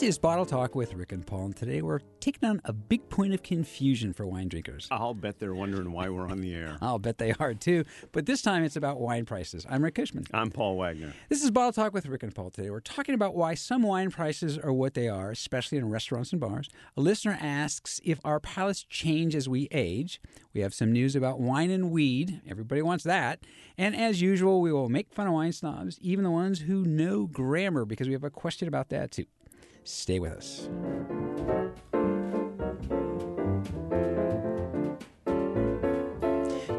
This is Bottle Talk with Rick and Paul, and today we're taking on a big point of confusion for wine drinkers. I'll bet they're wondering why we're on the air. I'll bet they are too, but this time it's about wine prices. I'm Rick Cushman. I'm Paul Wagner. This is Bottle Talk with Rick and Paul today. We're talking about why some wine prices are what they are, especially in restaurants and bars. A listener asks if our palates change as we age. We have some news about wine and weed. Everybody wants that. And as usual, we will make fun of wine snobs, even the ones who know grammar, because we have a question about that too. Stay with us.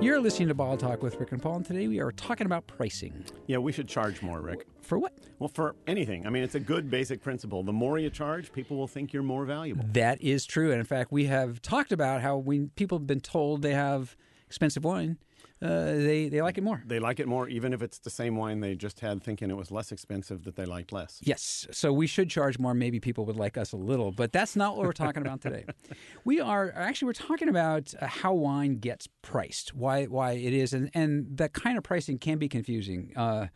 You're listening to Bottle Talk with Rick and Paul, and today we are talking about pricing. Yeah, we should charge more, Rick. For what? Well, for anything. I mean, it's a good basic principle. The more you charge, people will think you're more valuable. That is true. And in fact, we have talked about how when people have been told they have expensive wine, uh, they they like it more. They like it more, even if it's the same wine they just had, thinking it was less expensive that they liked less. Yes. So we should charge more. Maybe people would like us a little, but that's not what we're talking about today. we are actually we're talking about uh, how wine gets priced, why why it is, and and that kind of pricing can be confusing. Uh,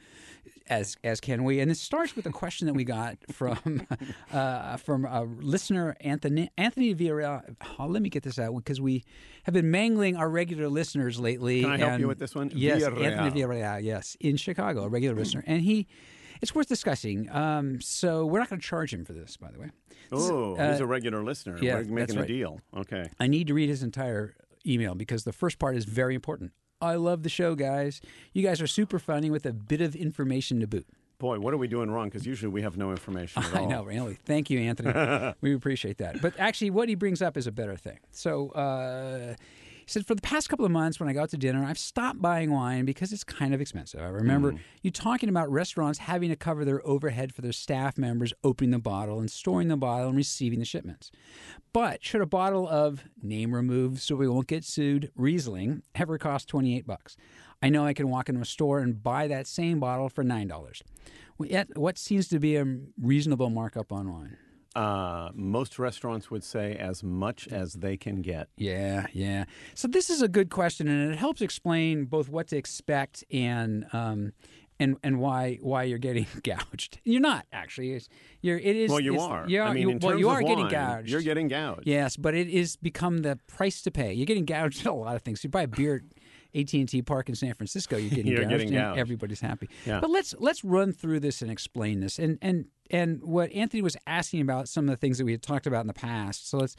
as as can we. And it starts with a question that we got from uh, from a listener, Anthony Anthony Villarreal. Oh, let me get this out because we have been mangling our regular listeners lately. Can I help and, you with this one? Yes, Villarreal. Anthony Villarreal. Yes, in Chicago, a regular listener, and he. It's worth discussing. Um, so we're not going to charge him for this, by the way. Oh, uh, he's a regular listener. yeah, We're making right. a deal. Okay. I need to read his entire email because the first part is very important. I love the show, guys. You guys are super funny with a bit of information to boot. Boy, what are we doing wrong? Because usually we have no information at I know, really. Thank you, Anthony. we appreciate that. But actually, what he brings up is a better thing. So uh, he said, for the past couple of months, when I go out to dinner, I've stopped buying wine because it's kind of expensive. I remember Mm. you talking about restaurants having to cover their overhead for their staff members opening the bottle and storing the bottle and receiving the shipments. But should a bottle of name removed so we won't get sued Riesling ever cost 28 bucks? I know I can walk into a store and buy that same bottle for $9. Yet, what seems to be a reasonable markup on wine? Uh, most restaurants would say as much as they can get. Yeah, yeah. So this is a good question, and it helps explain both what to expect and um, and and why why you're getting gouged. You're not actually. It's, you're. It is. Well, you are. Yeah. I mean, you, well, you are getting gouged. You're getting gouged. Yes, but it is become the price to pay. You're getting gouged at a lot of things. You buy a beer at AT&T Park in San Francisco, you're getting You're gouged, getting and gouged. everybody's happy. Yeah. But let's let's run through this and explain this. And and and what Anthony was asking about some of the things that we had talked about in the past. So let's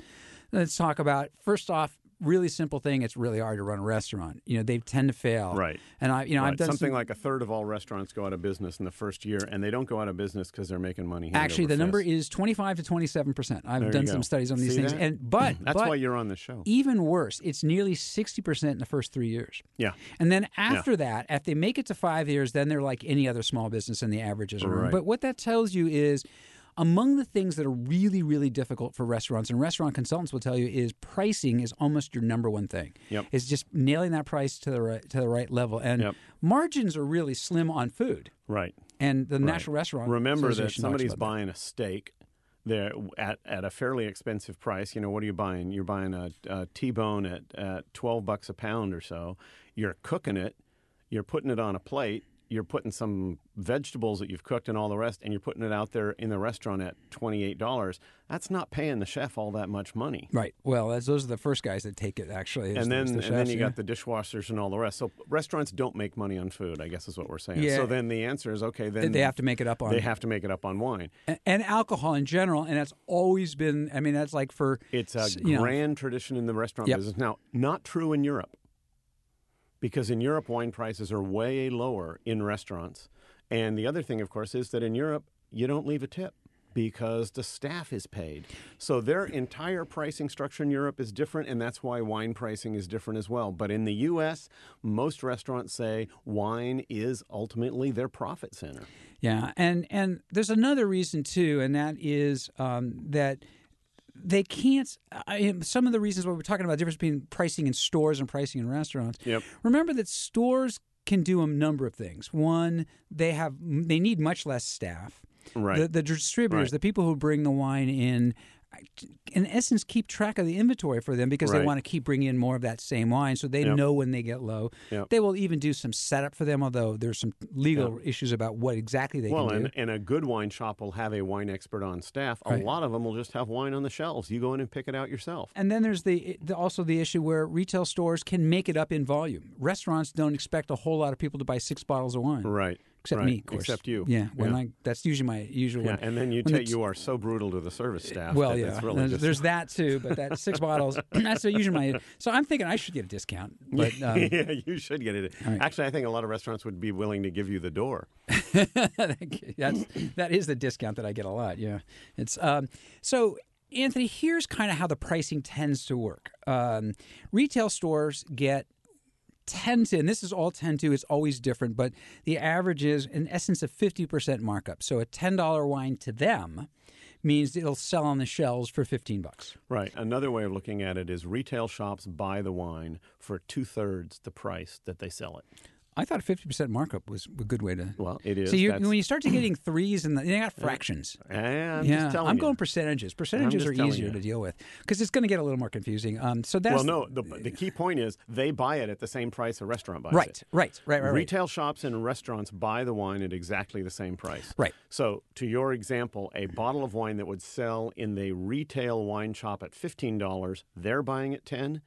let's talk about first off really simple thing it's really hard to run a restaurant you know they tend to fail Right. and i you know Right. i've done Something some, like a third of all restaurants go out of business in the first year, and they don't go out of business because they're making money. actually the number is 25 to 27 percent i've There done some studies on these See things that? and but That's but why you're on the show. even worse it's nearly 60 percent in the first three years Yeah. And then after that, if they make it to five years, then they're like any other small business and the averages are. Right. But what that tells you is among the things that are really, really difficult for restaurants, and restaurant consultants will tell you, is pricing is almost your number one thing. Yep. It's just nailing that price to the right, to the right level. And Yep. margins are really slim on food. Right. And the Right. National Restaurant Remember that somebody's about that. buying a steak there at, at a fairly expensive price. You know, what are you buying? You're buying a, a T-bone at, at 12 bucks a pound or so. You're cooking it. You're putting it on a plate. You're putting some vegetables that you've cooked and all the rest, and you're putting it out there in the restaurant at $28. That's not paying the chef all that much money. Right. Well, those are the first guys that take it, actually. And then, the and then you yeah. got the dishwashers and all the rest. So restaurants don't make money on food, I guess is what we're saying. Yeah. So then the answer is okay. Then They have to make it up on they have to make it up on wine. and, and alcohol in general, and that's always been. I mean, that's like for It's a you know, grand tradition in the restaurant Yep. business. Now, not true in Europe, because in Europe, wine prices are way lower in restaurants. And the other thing, of course, is that in Europe, you don't leave a tip because the staff is paid. So their entire pricing structure in Europe is different, and that's why wine pricing is different as well. But in the U.S., most restaurants say wine is ultimately their profit center. Yeah, and and there's another reason too, and that is um, that they can't. I, some of the reasons why we're talking about the difference between pricing in stores and pricing in restaurants. Yep. Remember that stores can do a number of things. One, they have they need much less staff. Right. The, the distributors, Right. the people who bring the wine in, in essence, keep track of the inventory for them because they want to keep bringing in more of that same wine, so they Yep. know when they get low. Yep. They will even do some setup for them, although there's some legal issues about what exactly they Well, can do. and, and a good wine shop will have a wine expert on staff. A Right. lot of them will just have wine on the shelves. You go in and pick it out yourself. And then there's the, the also the issue where retail stores can make it up in volume. Restaurants don't expect a whole lot of people to buy six bottles of wine, Right. Except right. me, of course. Except you. Yeah, when Yeah. I, that's usually my usual. Yeah, one. and then you the- you are so brutal to the service staff. Well, that yeah, really there's, there's that too, but that six bottles, that's usually my. So I'm thinking I should get a discount, but um, yeah, you should get it. right. Actually, I think a lot of restaurants would be willing to give you the door. that's that is the discount that I get a lot. Yeah, it's um, so. Anthony, here's kind of how the pricing tends to work. Um, retail stores get tend to, and this is all tend to, it's always different, but the average is in essence a 50% markup. So a $10 wine to them means it'll sell on the shelves for 15 bucks. Right. Another way of looking at it is retail shops buy the wine for two thirds the price that they sell it. I thought a 50% markup was a good way to. Well, it is. So you, when you start to getting threes and the, they got fractions. I'm yeah, I'm you. going percentages. Percentages are easier you. to deal with because it's going to get a little more confusing. Um, so that's Well, no. The, the key point is they buy it at the same price a restaurant buys right, it. right, right, right, right. Retail shops and restaurants buy the wine at exactly the same price. Right. So, to your example, a bottle of wine that would sell in the retail wine shop at $15, they're buying at 10,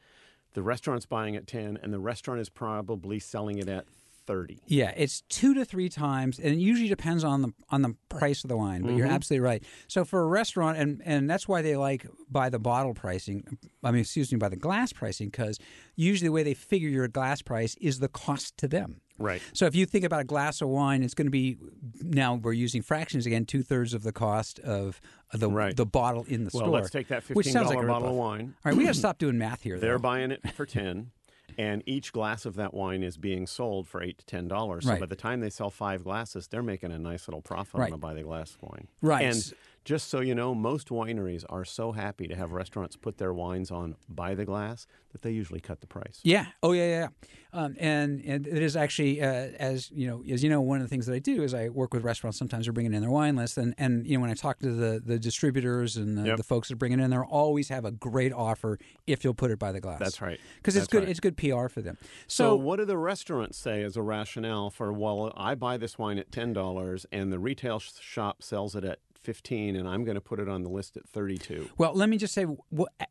the restaurant's buying at 10, and the restaurant is probably selling it at 30. Yeah, it's two to three times, and it usually depends on the on the price of the wine. But you're Mm-hmm. absolutely right. So for a restaurant, and and that's why they like by the bottle pricing. I mean, excuse me, by the glass pricing, because usually the way they figure your glass price is the cost to them. Right. So if you think about a glass of wine, it's going to be now we're using fractions again, two thirds of the cost of the Right. the bottle in the Well, store. let's take that $15 sounds like a bottle of wine. All right, we got to stop doing math here. They're though. buying it for 10 and each glass of that wine is being sold for 8 to 10 dollars. So Right. by the time they sell 5 glasses, they're making a nice little profit Right. on a by the glass wine. Right. And just so you know, most wineries are so happy to have restaurants put their wines on by the glass that they usually cut the price. Yeah. Oh, yeah, yeah. yeah. Um, and and it is actually uh, as you know, as you know, one of the things that I do is I work with restaurants. Sometimes they're bringing in their wine list, and and you know when I talk to the the distributors and the, Yep. the folks that bring it in, they always have a great offer if you'll put it by the glass. That's right. Because it's good. right. It's good PR for them. So, So, what do the restaurants say as a rationale for well, I buy this wine at ten dollars and the retail sh- shop sells it at fifteen, and I'm going to put it on the list at thirty-two. well, let me just say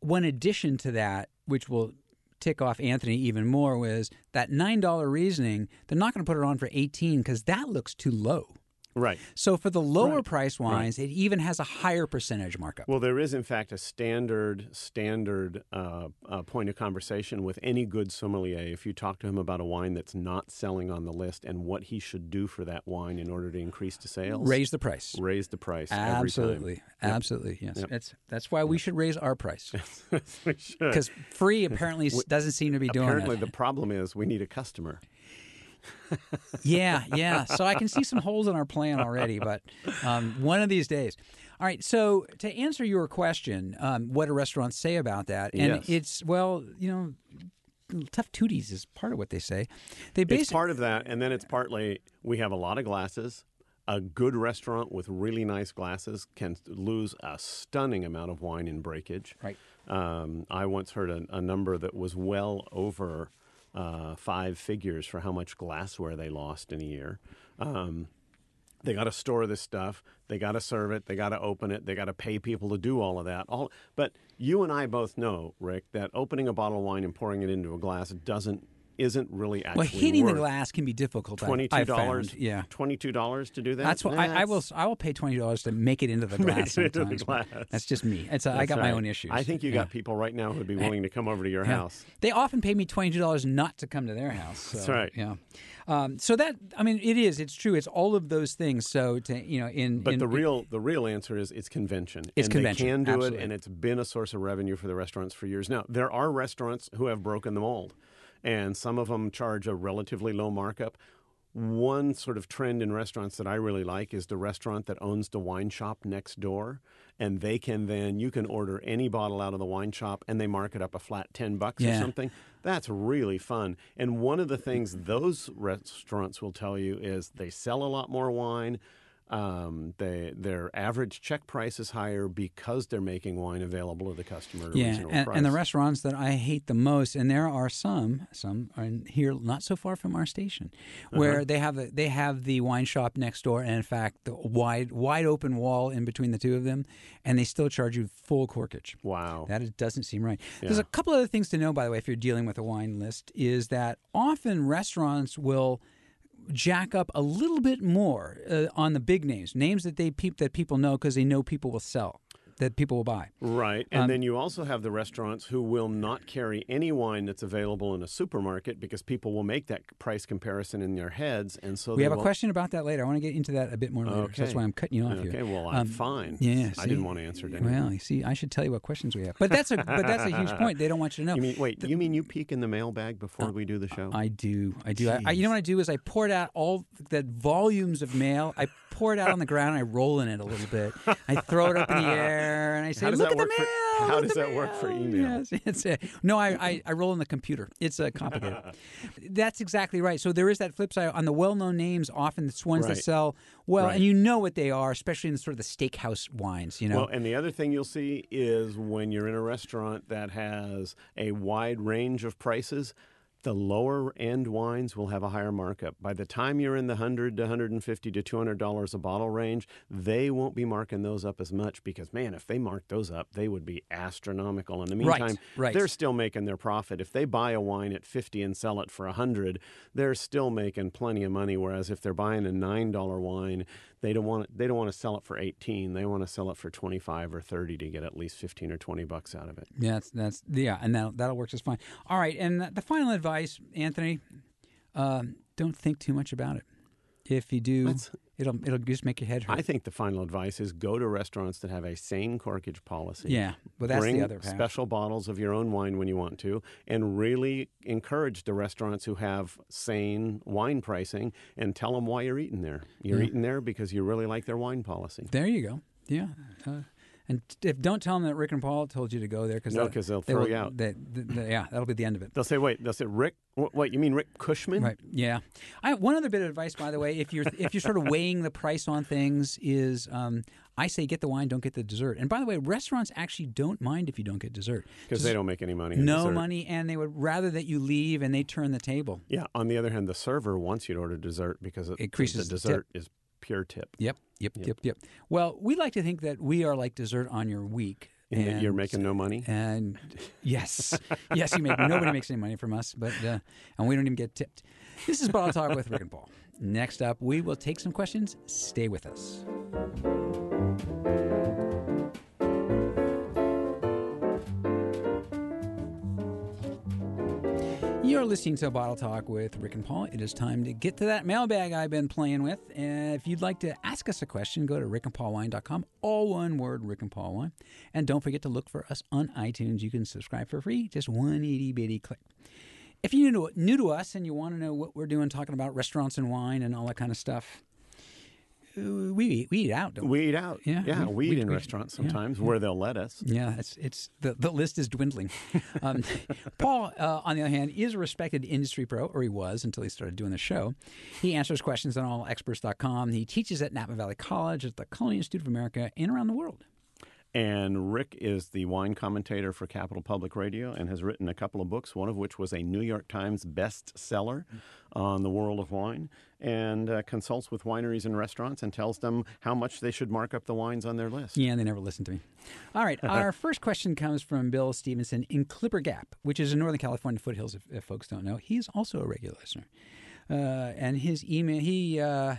one addition to that, which will tick off Anthony even more, was that nine dollar reasoning. They're not going to put it on for eighteen because that looks too low. Right. So for the lower Right. priced wines, it even has a higher percentage markup. Well, there is in fact a standard standard uh, uh, point of conversation with any good sommelier. If you talk to him about a wine that's not selling on the list and what he should do for that wine in order to increase the sales, raise the price. raise the price. Absolutely, absolutely. Yes, that's that's why we should raise our price Every time. we should. because free apparently doesn't seem to be doing Apparently, it. the problem is we need a customer. Yeah, yeah. So I can see some holes in our plan already, but um, one of these days. All right. So to answer your question, um, what do restaurants say about that? And Yes. it's well, you know, tough tooties is part of what they say. They It's part of that, and then it's partly we have a lot of glasses. A good restaurant with really nice glasses can lose a stunning amount of wine in breakage. Right. Um, I once heard a, a number that was well over uh, five figures for how much glassware they lost in a year. Um, they got to store this stuff. They got to serve it. They got to open it. They got to pay people to do all of that. All, but you and I both know, Rick, that opening a bottle of wine and pouring it into a glass doesn't isn't really actually well, hitting the glass can be difficult. Twenty-two dollars. Yeah. twenty-two dollars to do that. That's what I, I will. I will pay twenty dollars to make it into the glass. into the glass. That's just me. It's a, I That's got my own issues. I think you Yeah. got people right now who'd be willing to come over to your Yeah. house. They often pay me twenty two dollars not to come to their house. So, That's right. Yeah. Um, so that I mean, it is. It's true. It's all of those things. So to you know, in But in, the real the real answer is it's convention. It's and convention, They can do absolutely. it, and it's been a source of revenue for the restaurants for years. Now there are restaurants who have broken the mold, and some of them charge a relatively low markup. One sort of trend in restaurants that I really like is the restaurant that owns the wine shop next door, and they can then you can order any bottle out of the wine shop, and they mark it up a flat ten bucks or something. That's really fun. And one of the things those restaurants will tell you is they sell a lot more wine. Um, they, their average check price is higher because they're making wine available to the customer Yeah, and, price. and the restaurants that I hate the most, and there are some, some are in here not so far from our station, Uh-huh. where they have a, they have the wine shop next door, and in fact, the wide wide open wall in between the two of them, and they still charge you full corkage. wow. That is, doesn't seem right. There's a couple other things to know, by the way, if you're dealing with a wine list, is that often restaurants will jack up a little bit more uh, on the big names, names that they peep that people know because they know people will sell, that people will buy. Right. And Um, then you also have the restaurants who will not carry any wine that's available in a supermarket because people will make that price comparison in their heads. And so We have a question about that later. I want to get into that a bit more later. so that's why I'm cutting you off Okay, here. well, I'm Um, fine. Yeah, I didn't want to answer it. Well, you see, I should tell you what questions we have, but that's a but that's a huge point. They don't want you to know. You mean wait? you mean you peek in the mailbag before we do the show? I do. I do. I, I, you know what I do is I pour out all that volumes of mail. I pour it out on the ground. and I roll in it a little bit. I throw it up in the air and I say, "Look at the for- mail." how does that work for mail." email? Yes, it's a, no. I, I I roll in the computer. It's uh, complicated. That's exactly right. So there is that flip side on the well-known names. Often it's ones that sell well, Right. and you know what they are, especially in sort of the steakhouse wines. You know, Well, and the other thing you'll see is when you're in a restaurant that has a wide range of prices, the lower end wines will have a higher markup. By the time you're in the 100 to 150 to 200 dollars a bottle range, they won't be marking those up as much because man, if they marked those up, they would be astronomical. In the Right, meantime, right. they're still making their profit. If they buy a wine at 50 and sell it for 100, they're still making plenty of money whereas if they're buying a $9 wine, they don't want it, they don't want to sell it for 18. They want to sell it for 25 or 30 to get at least 15 or 20 bucks out of it. Yeah, that's, that's yeah, and that that'll work just fine. All right, and the final advice, Anthony, um, don't think too much about it. If you do, That's- it'll it'll just make your head hurt. I think the final advice is go to restaurants that have a sane corkage policy. yeah, but that's Bring the other half. special bottles of your own wine when you want to, and really encourage the restaurants who have sane wine pricing and tell them why you're eating there. You're Yeah. eating there because you really like their wine policy. There you go. Yeah. Uh, and if don't tell them that Rick and Paul told you to go there because No, 'cause they'll throw you out. They, they- they- yeah, that'll be the end of it. They'll say, "Wait," they'll say, "Rick, wh- wait, you mean Rick Cushman?" Right. Yeah. I, one other bit of advice, by the way, if you're if you're sort of weighing the price on things, is um, I say get the wine, don't get the dessert. And by the way, restaurants actually don't mind if you don't get dessert Because they don't make any money. no dessert. money, and they would rather that you leave and they turn the table. Yeah. On the other hand, the server wants you to order dessert because it, Increases the the dessert is pure tip. Yep, yep, yep, yep. Well, we like to think that we are like dessert on your week. And that you're making no money. And yes, yes, you make nobody makes any money from us, but uh, and we don't even get tipped. This is Bottle Talk with Rick and Paul. Next up, we will take some questions. Stay with us. You're listening to Bottle Talk with Rick and Paul. It is time to get to that mailbag I've been playing with. And if you'd like to ask us a question, go to rickandpaulwine.com, all one word, Rick and Paul Wine. And don't forget to look for us on iTunes. You can subscribe for free, just one itty bitty click. If you're new to, new to us and you want to know what we're doing, talking about restaurants and wine and all that kind of stuff, we eat, we eat out. We? We eat out. Yeah, yeah. we- We, we- eat in we- restaurants yeah, sometimes where they'll let us. Yeah, it's it's the, the list is dwindling. Um, Paul, uh, on the other hand, is a respected industry pro, or he was until he started doing the show. He answers questions on allexperts.com. He teaches at Napa Valley College, at the Culinary Institute of America, and around the world. And Rick is the wine commentator for Capital Public Radio and has written a couple of books, one of which was a New York Times bestseller on the world of wine, and uh, consults with wineries and restaurants and tells them how much they should mark up the wines on their list. Yeah, they never listen to me. All right, our first question comes from Bill Stevenson in Clipper Gap, which is in Northern California foothills. If, if folks don't know, he's also a regular listener, uh, and his email he. Uh,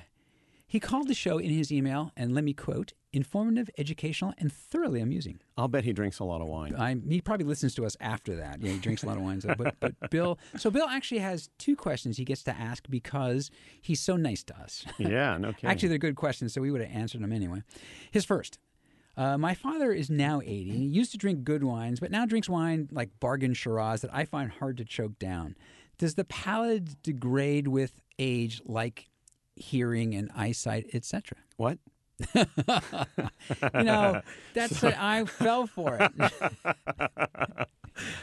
he called the show in his email, and let me quote, informative, educational, and thoroughly amusing. I'll bet he drinks a lot of wine. I, he probably listens to us after that. Yeah, he drinks a lot of wine. So, but, but Bill, so Bill actually has two questions he gets to ask because he's so nice to us. yeah, no kidding. Actually, they're good questions, so we would have answered them anyway. His first. Uh, my father is now 80. He used to drink good wines, but now drinks wine like bargain Shiraz that I find hard to choke down. Does the palate degrade with age like hearing and eyesight, etc.? what? You know, that's I fell for it.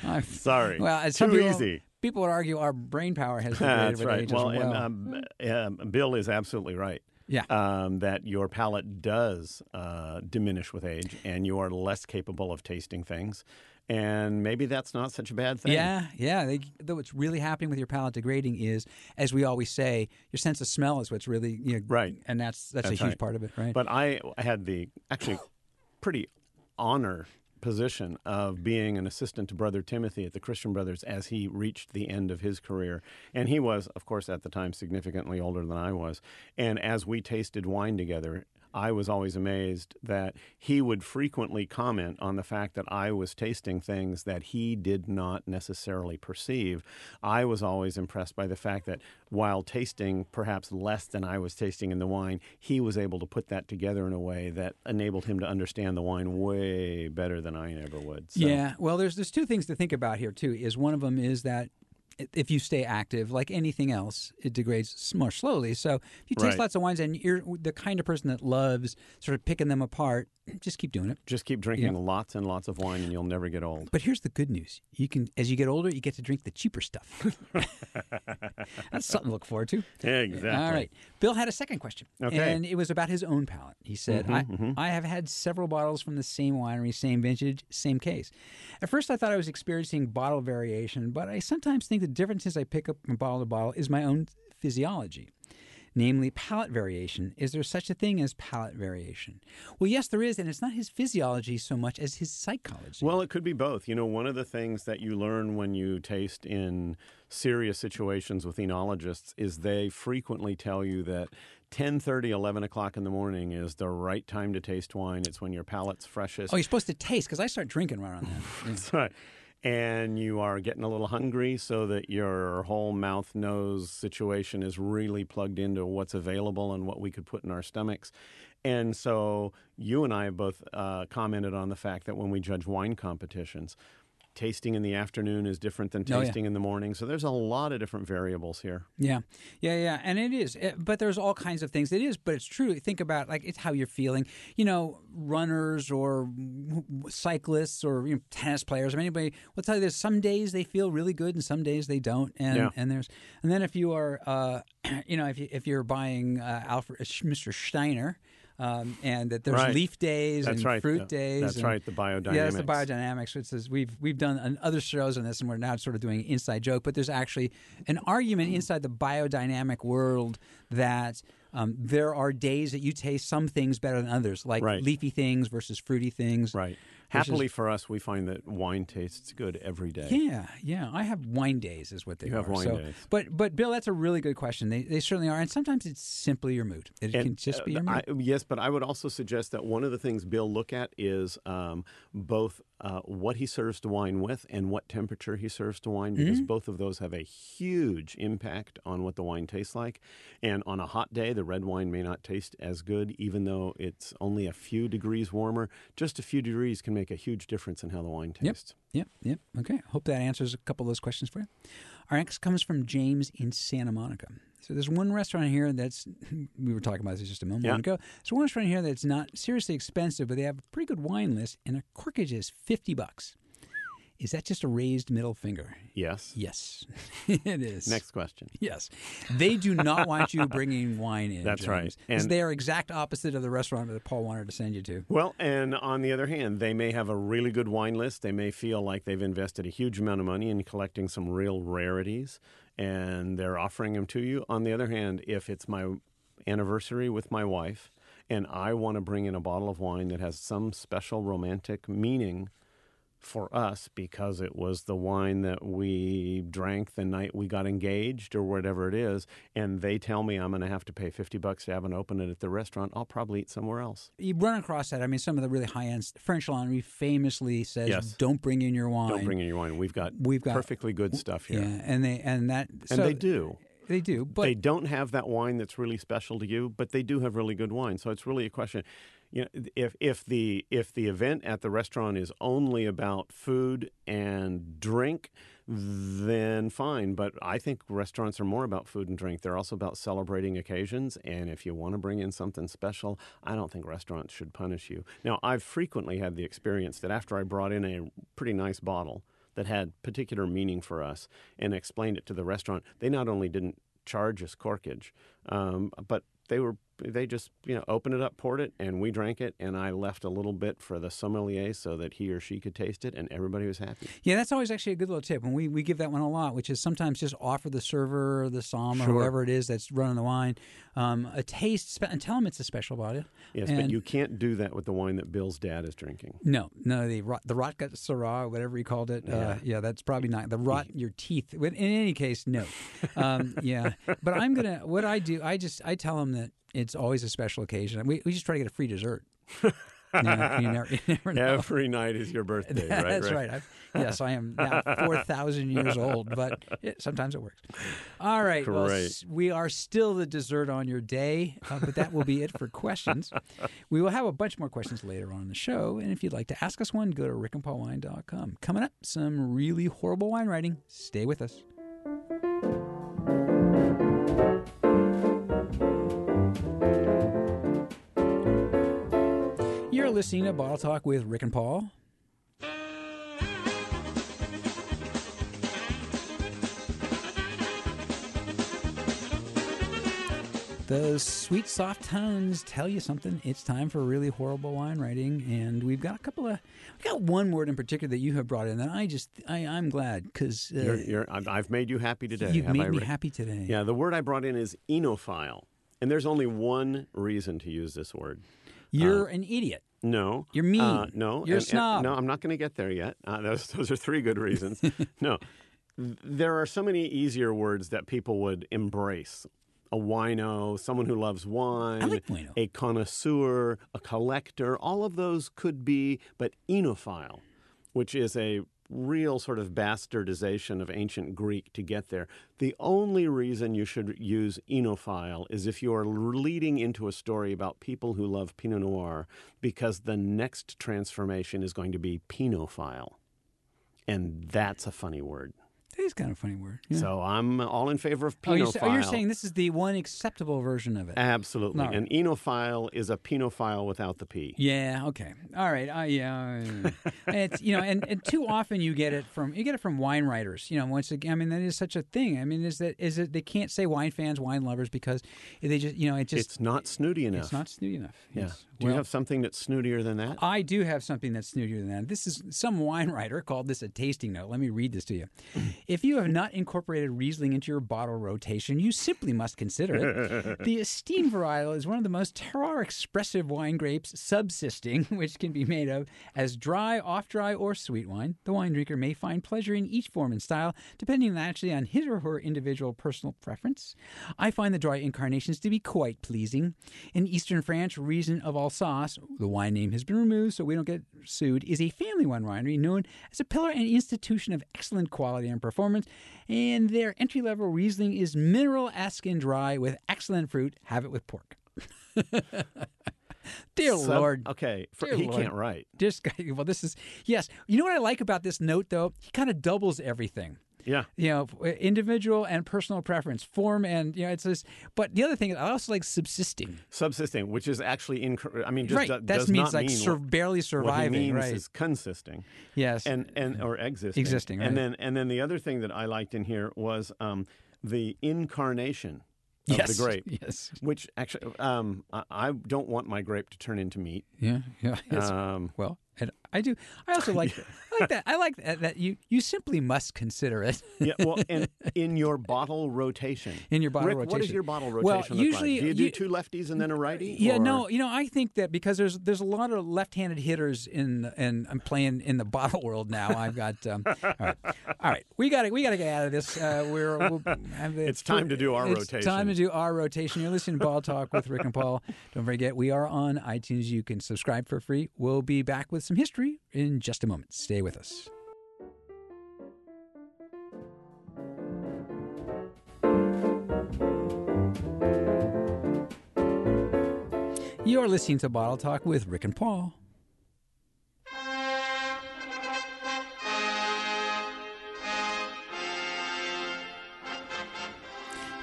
I, Sorry. well, Too people, easy. People would argue our brain power has degraded That's with right. age Well, as well. and um, um, Bill is absolutely right. Yeah. Um, that your palate does uh, diminish with age, and you are less capable of tasting things. And maybe that's not such a bad thing. Yeah, yeah. They, though what's really happening with your palate degrading is, as we always say, your sense of smell is what's really you know, Right. and that's that's, That's a huge right. part of it, right? But I had the actually pretty honor position of being an assistant to Brother Timothy at the Christian Brothers as he reached the end of his career. And he was, of course, at the time significantly older than I was. And as we tasted wine together, I was always amazed that he would frequently comment on the fact that I was tasting things that he did not necessarily perceive. I was always impressed by the fact that while tasting perhaps less than I was tasting in the wine, he was able to put that together in a way that enabled him to understand the wine way better than I ever would. So, Yeah, well, there's there's two things to think about here too. Is one of them is that if you stay active, like anything else, it degrades more slowly. So if you taste Right. lots of wines and you're the kind of person that loves sort of picking them apart, just keep doing it. Just keep drinking lots and lots of wine and you'll never get old. But here's the good news: you can, as you get older, you get to drink the cheaper stuff. That's something to look forward to. Exactly. All right. Bill had a second question. Okay. Mm-hmm, And it was about his own palate. He said, I, I have had several bottles from the same winery, same vintage, same case. At first, I thought I was experiencing bottle variation, but I sometimes think the differences I pick up from bottle to bottle is my own physiology. Namely, palate variation. Is there such a thing as palate variation? Well, yes, there is, and it's not his physiology so much as his psychology. Well, it could be both. You know, one of the things that you learn when you taste in serious situations with enologists is they frequently tell you that 10:30, 11 o'clock in the morning is the right time to taste wine. It's when your palate's freshest. oh, you're supposed to taste because I start drinking right on that. Yeah. That's right. And you are getting a little hungry so that your whole mouth nose situation is really plugged into what's available and what we could put in our stomachs. And so you and I have both uh, commented on the fact that when we judge wine competitions, tasting in the afternoon is different than Oh, yeah. tasting in the morning. So there's a lot of different variables here. Yeah, yeah, yeah, and it is. Eh, But there's all kinds of things. It is, but it's true. Think about like it's how you're feeling. You know, runners or cyclists or you know, tennis players or anybody will tell you this. Some days they feel really good, and some days they don't. And Yeah. and there's and then if you are, uh, you know, if you if you're buying uh, Alfred, Mr. Steiner. Um, and that there's Right. leaf days That's and right. fruit days. that's and- right, the biodynamics. Yeah, it's the biodynamics. Which is we've we've done an, other shows on this, and we're now sort of doing an inside joke. But there's actually an argument inside the biodynamic world that um, there are days that you taste some things better than others, like Right. leafy things versus fruity things. Right. Happily for us, we find that wine tastes good every day. Yeah, yeah. I have wine days, is what they You are. have wine So- days. But but Bill, that's a really good question. They they certainly are, and sometimes it's simply your mood. It And, can just be uh, your mood. I, yes, but I would also suggest that one of the things Bill look at is um, both uh, what he serves to wine with and what temperature he serves to wine, because Mm-hmm. both of those have a huge impact on what the wine tastes like. And on a hot day, the red wine may not taste as good, even though it's only a few degrees warmer. Just a few degrees can make a huge difference in how the wine tastes. Yep, yep. yep. Okay. I Hope that answers a couple of those questions for you. Our next comes from James in Santa Monica. So there's one restaurant here that's we were talking about this just a moment ago. There's one restaurant here that's not seriously expensive, but they have a pretty good wine list, and a corkage is fifty bucks. Is that just a raised middle finger? Yes. Yes, it is. Next question. Yes, they do not want you bringing wine in. That's right. James, 'cause And- they are exact opposite of the restaurant that Paul wanted to send you to. Well, and on the other hand, they may have a really good wine list. They may feel like they've invested a huge amount of money in collecting some real rarities, and they're offering them to you. On the other hand, if it's my anniversary with my wife and I want to bring in a bottle of wine that has some special romantic meaning for us because it was the wine that we drank the night we got engaged or whatever it is, and they tell me I'm going to have to pay 50 bucks to have it open it at the restaurant, I'll probably eat somewhere else. You run across that. I mean, some of the really high end French laundry famously says, Yes. "Don't bring in your wine." Don't bring in your wine. We've got We've got- perfectly good stuff here. Yeah, and they and that And so they do. They do, but they don't have that wine that's really special to you, but they do have really good wine. So it's really a question. You know, if if the if the event at the restaurant is only about food and drink, then fine. But I think restaurants are more about food and drink. They're also about celebrating occasions. And if you want to bring in something special, I don't think restaurants should punish you. Now, I've frequently had the experience that after I brought in a pretty nice bottle that had particular meaning for us and explained it to the restaurant, they not only didn't charge us corkage, um, but they were they just you know opened it up, poured it, and we drank it. And I left a little bit for the sommelier so that he or she could taste it, and everybody was happy. Yeah, that's always actually a good little tip, and we, we give that one a lot, which is sometimes just offer the server or the som or Sure. whoever it is that's running the wine um, a taste and tell them it's a special bottle. Yes, And- but you can't do that with the wine that Bill's dad is drinking. No, no, the rot, the rot gut Syrah, whatever he called it. Yeah, uh, yeah that's probably not the rot your teeth. In any case, no. Um, yeah, but I'm gonna. What I do, I just I tell them that it's always a special occasion. We we just try to get a free dessert. You, never, you never. Every night is your birthday, right? That's right. I, yes, I am now 4,000 years old, but it, sometimes it works. All right. Well, Great. s- we are still the dessert on your day, uh, but that will be it for questions. We will have a bunch more questions later on in the show. And if you'd like to ask us one, go to rickandpaulwine.com. Coming up, some really horrible wine writing. Stay with us. Listening to Bottle Talk with Rick and Paul. Those sweet, soft tones tell you something. It's time for really horrible wine writing, and we've got a couple of. We got one word in particular that you have brought in that I just I, I'm glad because uh, You're, you're, I've- made you happy today. you've made I, me happy today. Yeah, the word I brought in is enophile, and there's only one reason to use this word. You're an idiot. No, You're mean. Uh, no, You're a and- and- snob. no, I'm not going to get there yet. Uh, those those are three good reasons. no, there are so many easier words that people would embrace. A wino, someone who loves wine, I like wino. a connoisseur, a collector. All of those could be, but enophile, which is a real sort of bastardization of ancient Greek to get there. The only reason you should use enophile is if you are leading into a story about people who love Pinot Noir, because the next transformation is going to be Pinophile. And that's a funny word. Is kind of a funny word. Yeah. So I'm all in favor of oh, you're, Pinophile. oh, you're saying this is the one acceptable version of it? Absolutely. Right. An enophile is a penophile without the P. Yeah. Okay. All right. Uh, yeah. it's you know, and, and too often you get it from you get it from wine writers. You know, once again, I mean that is such a thing. I mean, is that is it they can't say wine fans, wine lovers because they just you know it just It's not snooty enough. it's not snooty enough. Yeah. Do you have something that's snootier than that? I do have something that's snootier than that. This is some wine writer called this a tasting note. Let me read this to you. If you have not incorporated Riesling into your bottle rotation, you simply must consider it. the esteemed varietal is one of the most terroir expressive wine grapes subsisting, which can be made of as dry, off dry, or sweet wine. The wine drinker may find pleasure in each form and style, depending naturally on his or her individual personal preference. I find the dry incarnations to be quite pleasing. In eastern France, region of Alsace, the wine name has been removed so we don't get sued, is a family wine winery known as a pillar and institution of excellent quality and performance. And their entry level Riesling is mineral esque and dry with excellent fruit. Have it with pork. Dear Sub- Lord. Okay. For, Dear he Lord. can't write. This guy, well, this is, yes. You know what I like about this note, though? He kind of doubles everything Yeah. you know, individual and personal preference, form and you know, it's just. But the other thing, I also like subsisting. Subsisting, which is actually incorrect. I mean, just right, that does means not like mean sur- what, barely what surviving. means right? is consisting. yes. and and or existing. Existing, right. And then and then the other thing that I liked in here was um, the incarnation of yes. the grape. Yes. Which actually, um, I, I don't want my grape to turn into meat. Yeah. Yeah. yes. Um, well, and I do. I also like. I like that. I like that, that you you simply must consider it. yeah, well, and in your bottle rotation. In your bottle Rick, what does rotation. your bottle Well, rotation look usually like? Do you do two lefties and then a righty? Yeah, or- no, you know, I think that because there's there's a lot of left-handed hitters in and I'm playing in the bottle world now. I've got um, all right, all right. We got to we got to get out of this. Uh, we're we'll It's time to do our rotation. it's rotation. Time to do our rotation. You're listening to Bottle Talk with Rick and Paul. Don't forget we are on iTunes. You can subscribe for free. We'll be back with some history in just a moment. Stay with us. You're listening to Bottle Talk with Rick and Paul.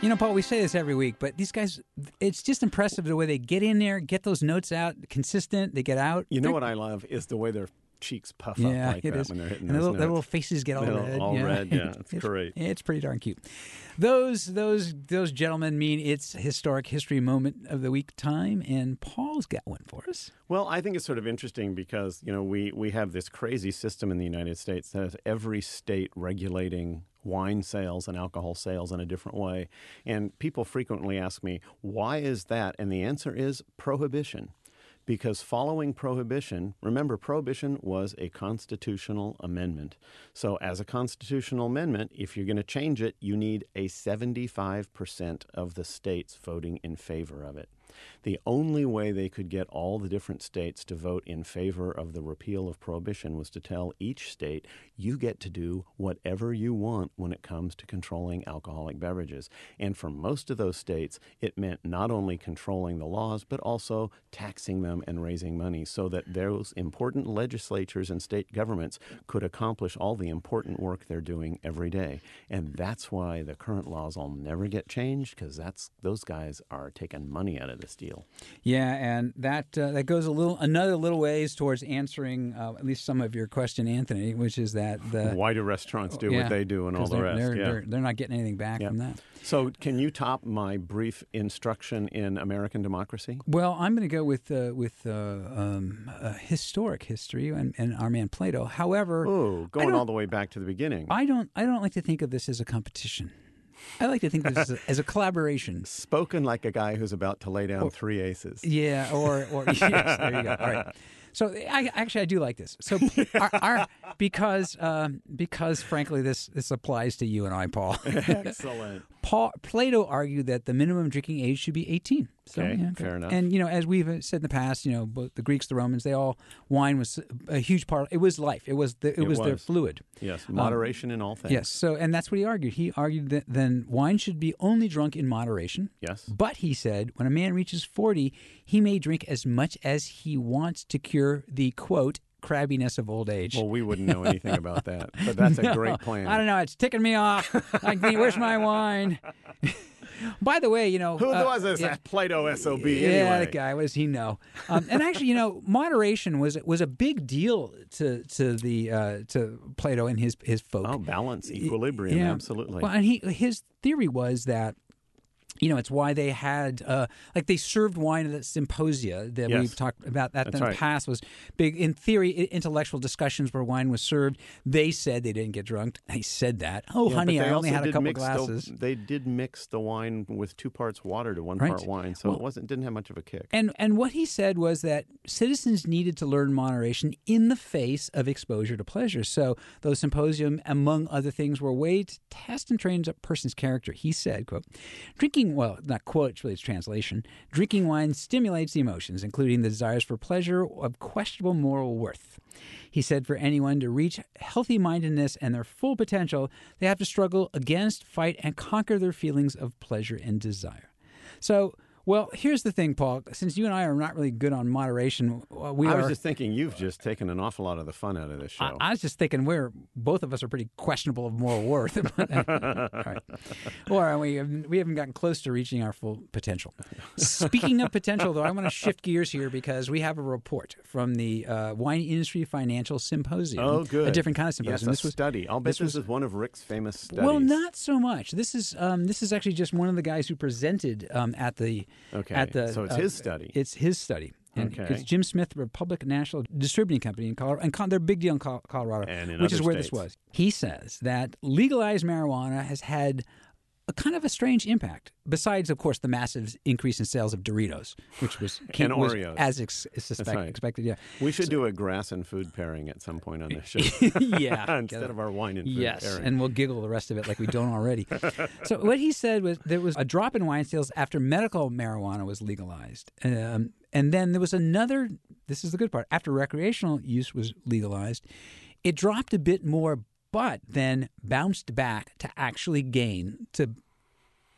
You know, Paul, we say this every week, but these guys, it's just impressive the way they get in there, get those notes out, consistent, they get out. You know what I love is the way they're cheeks puff yeah, up like that is. when they're hitting and those little, their little faces get all red. all yeah. red, yeah, it's great. It's pretty darn cute. Those those those gentlemen mean it's historic history moment of the week time, and Paul's got one for us. Well, I think it's sort of interesting because you know we we have this crazy system in the United States that has every state regulating wine sales and alcohol sales in a different way, and people frequently ask me why is that, and the answer is prohibition. Because following prohibition, remember, prohibition was a constitutional amendment. So, as a constitutional amendment, if you're going to change it, you need a 75% of the states voting in favor of it. The only way they could get all the different states to vote in favor of the repeal of prohibition was to tell each state, you get to do whatever you want when it comes to controlling alcoholic beverages. And for most of those states, it meant not only controlling the laws, but also taxing them and raising money so that those important legislatures and state governments could accomplish all the important work they're doing every day. And that's why the current laws will never get changed because that's those guys are taking money out of this deal. Yeah, and that uh, that goes a little another little ways towards answering uh, at least some of your question, Anthony, which is that the Why do restaurants do yeah, what they do and all the they're, rest? They're, yeah. they're, they're not getting anything back Yeah. from that. So, can you top my brief instruction in American democracy? Well, I'm going to go with uh, with uh, um, uh, historic history and, and our man Plato. However, Oh, going all the way back to the beginning. I don't I don't like to think of this as a competition. I like to think this as a, as a collaboration. Spoken like a guy who's about to lay down three aces. Yeah, or or yes, there you go. All right. So I actually I do like this. So our, our because um, because frankly this this applies to you and I, Paul. Excellent. Paul Plato argued that the minimum drinking age should be 18. So, Okay, yeah, fair enough. And you know, as we've said in the past, you know, both the Greeks, the Romans, they all wine was a huge part. It was life. It was the, it, It was, their fluid. Yes, um, moderation in all things. Yes. So, and that's what he argued. He argued that then wine should be only drunk in moderation. Yes. But he said, when a man reaches 40, he may drink as much as he wants to cure the quote crabbiness of old age. Well, we wouldn't know anything about that, but that's a great plan. I don't know. It's ticking me off. Like, where's my wine? By the way, you know Who uh, was this yeah. Plato SOB Yeah, anyway? that guy. What does he know? Um, and actually, you know, moderation was was a big deal to to the uh, to Plato and his his folk. Oh, balance, equilibrium, Yeah. absolutely. Well, and he his theory was that. You know, it's why they had uh, like they served wine at symposia that Yes. we've talked about. That That's in the right. past was big. In theory, intellectual discussions where wine was served. They said they didn't get drunk. They said that. Oh, Yeah, honey, I only had a couple mix the- glasses. they did mix the wine with two parts water to one Right. part wine, so Well- it wasn't didn't have much of a kick. And and what he said was that citizens needed to learn moderation in the face of exposure to pleasure. So those symposium, among other things, were a way to test and train a person's character. He said, "quote Drinking, well, not quote, really its translation. Drinking wine stimulates the emotions, including the desires for pleasure of questionable moral worth." He said, "For anyone to reach healthy mindedness and their full potential, they have to struggle against, fight, and conquer their feelings of pleasure and desire." So, well, here's the thing, Paul. Since you and I are not really good on moderation, uh, we I are. was just thinking you've just taken an awful lot of the fun out of this show. I, I was just thinking we're both of us are pretty questionable of moral worth. All right. Or we haven't- we haven't gotten close to reaching our full potential. Speaking of potential, though, I want to shift gears here because we have a report from the uh, Wine Industry Financial Symposium. oh, good. A different kind of Yes, symposium. a this was study. I'll bet this this, was- is one of Rick's famous studies. well, not so much. This is um, this is actually just one of the guys who presented um, at the Okay, at the. so it's uh, his study. It's his study. And Okay. It's Jim Smith, Republic National Distributing Company in Colorado, and they're a big deal in Col- Colorado, in which is where this was. He says that legalized marijuana has had a kind of a strange impact. Besides, of course, the massive increase in sales of Doritos, which was, And was Oreos. as ex- suspect, right. expected. Yeah, we should do a grass and food pairing at some point on this show yeah. instead of our wine and food Yes, pairing. and we'll giggle the rest of it like we don't already. so what he said was there was a drop in wine sales after medical marijuana was legalized, um, and then there was another. This is the good part. After recreational use was legalized, it dropped a bit more, but then bounced back to actually gain to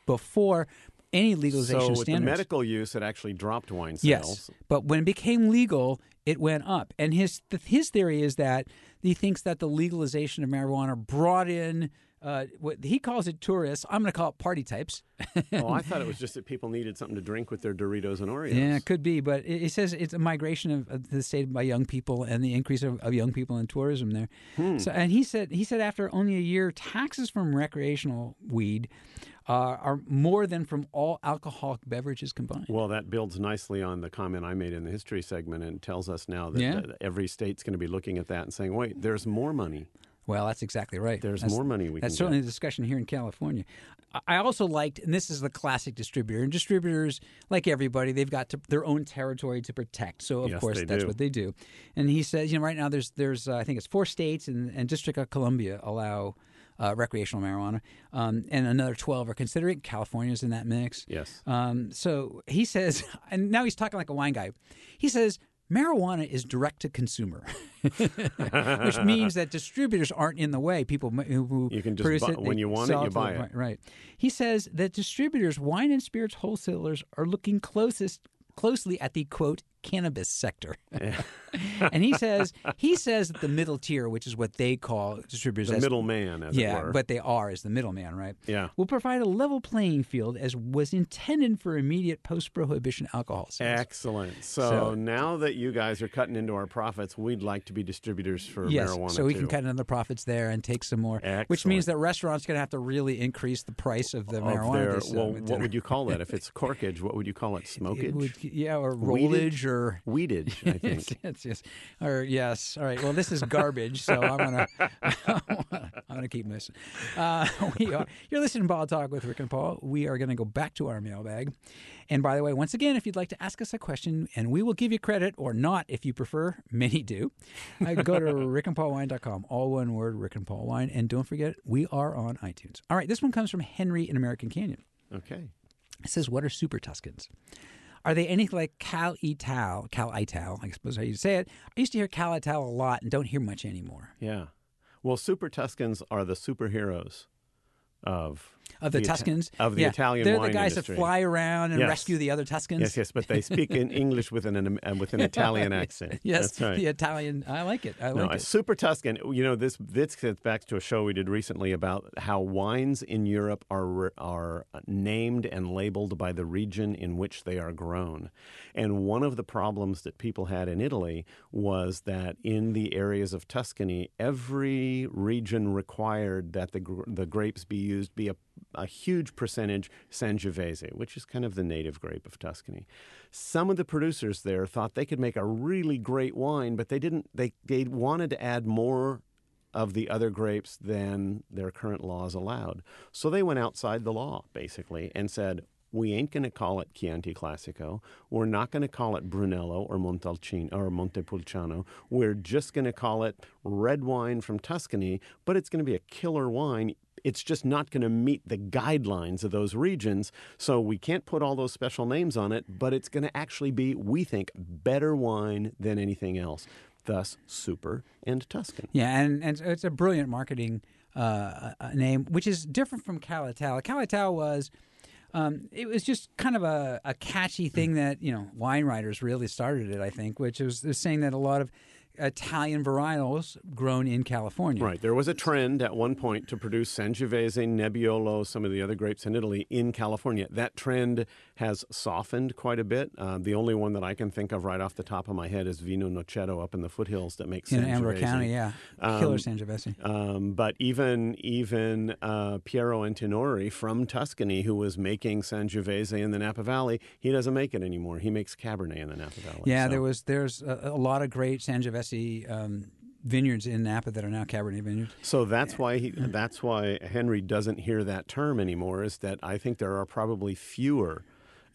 before any legalization so with the medical use, it actually dropped wine sales. Yes, but when it became legal, it went up. And his his theory is that he thinks that the legalization of marijuana brought in uh, what he calls it tourists. I'm going to call it party types. oh, I thought it was just that people needed something to drink with their Doritos and Oreos. Yeah, it could be, but it, it says it's a migration of, of, the state by young people and the increase of, of young people in tourism there. Hmm. So, and he said he said after only a year, taxes from recreational weed uh, are more than from all alcoholic beverages combined. Well, that builds nicely on the comment I made in the history segment and tells us now that, yeah. that every state's going to be looking at that and saying, wait, there's more money. Well, that's exactly right. There's that's, more money we can. That's certainly get. the discussion here in California. I also liked, and this is the classic distributor, and distributors, like everybody, they've got to, their own territory to protect. So of yes, course that's do. what they do. And he says, you know, right now there's there's uh, I think it's four states and, and District of Columbia allow uh, recreational marijuana, um, and another 12 are considering. California's in that mix. Yes. Um, so he says, and now he's talking like a wine guy. He says, marijuana is direct to consumer, which means that distributors aren't in the way. People who you can just produce buy, it, when you want it, you buy it. Right, right. He says that distributors, wine and spirits wholesalers, are looking closest closely at the quote cannabis sector. and he says he says that the middle tier, which is what they call distributors, the middleman, as yeah, it were. but they are as the middleman, right? Yeah, will provide a level playing field as was intended for immediate post-prohibition alcohol sales. Excellent. So, so, now that you guys are cutting into our profits, we'd like to be distributors for yes, marijuana. so we too. can cut into the profits there and take some more. Excellent. Which means that restaurants are going to have to really increase the price of the of marijuana. Their, well, uh, what would you call that? If it's corkage, what would you call it? Smokage? It would, yeah, or rollage, or weedage. I think. yes, yes, yes, or yes. All right. Well, this is garbage, so I'm gonna I'm gonna keep this. Uh, we are, you're listening to Bottle Talk with Rick and Paul. We are going to go back to our mailbag. And by the way, once again, if you'd like to ask us a question, and we will give you credit or not if you prefer, many do, uh, go to rickandpaulwine.com, all one word, Rick and Paul Wine. And don't forget, we are on iTunes. All right, this one comes from Henry in American Canyon. Okay. It says, What are Super Tuscans? Are they anything like Cal Ital, Cal Ital, I suppose how you say it? I used to hear Cal Ital a lot and don't hear much anymore. Yeah. Well, Super Tuscans are the superheroes of of the, the Tuscans of the yeah. Italian They're the guys industry. that fly around and yes. rescue the other Tuscans. Yes, yes, but they speak in English with an uh, with an Italian accent. yes, That's right. the Italian. I like it. I like it. super Tuscan. You know, this this gets back to a show we did recently about how wines in Europe are are named and labeled by the region in which they are grown. And one of the problems that people had in Italy was that in the areas of Tuscany, every region required that the the grapes be used be a a huge percentage Sangiovese, which is kind of the native grape of Tuscany. Some of the producers there thought they could make a really great wine, but they didn't. They they wanted to add more of the other grapes than their current laws allowed. So they went outside the law basically and said, we ain't going to call it Chianti Classico. We're not going to call it Brunello or Montalcino or Montepulciano. We're just going to call it red wine from Tuscany, but it's going to be a killer wine it's just not going to meet the guidelines of those regions. So we can't put all those special names on it, but it's going to actually be, we think, better wine than anything else. Thus, Super and Tuscan. Yeah, and, and it's a brilliant marketing uh, name, which is different from Cal Ital. Calatal was. Um, it was just kind of a, a catchy thing that you know wine writers really started it. I think, which was, was saying that a lot of Italian varietals grown in California. Right. There was a trend at one point to produce Sangiovese, Nebbiolo, some of the other grapes in Italy in California. That trend has softened quite a bit. Uh, the only one that I can think of right off the top of my head is Vino Noceto up in the foothills that makes in Sangiovese. County. Yeah, um, killer Sangiovese. Um, but even even uh, Piero Antinori from Tuscany, who was making Sangiovese in the Napa Valley, he doesn't make it anymore. He makes Cabernet in the Napa Valley. Yeah, so. there was there's a, a lot of great Sangiovese um, vineyards in Napa that are now Cabernet vineyards. So that's why he, that's why Henry doesn't hear that term anymore. Is that I think there are probably fewer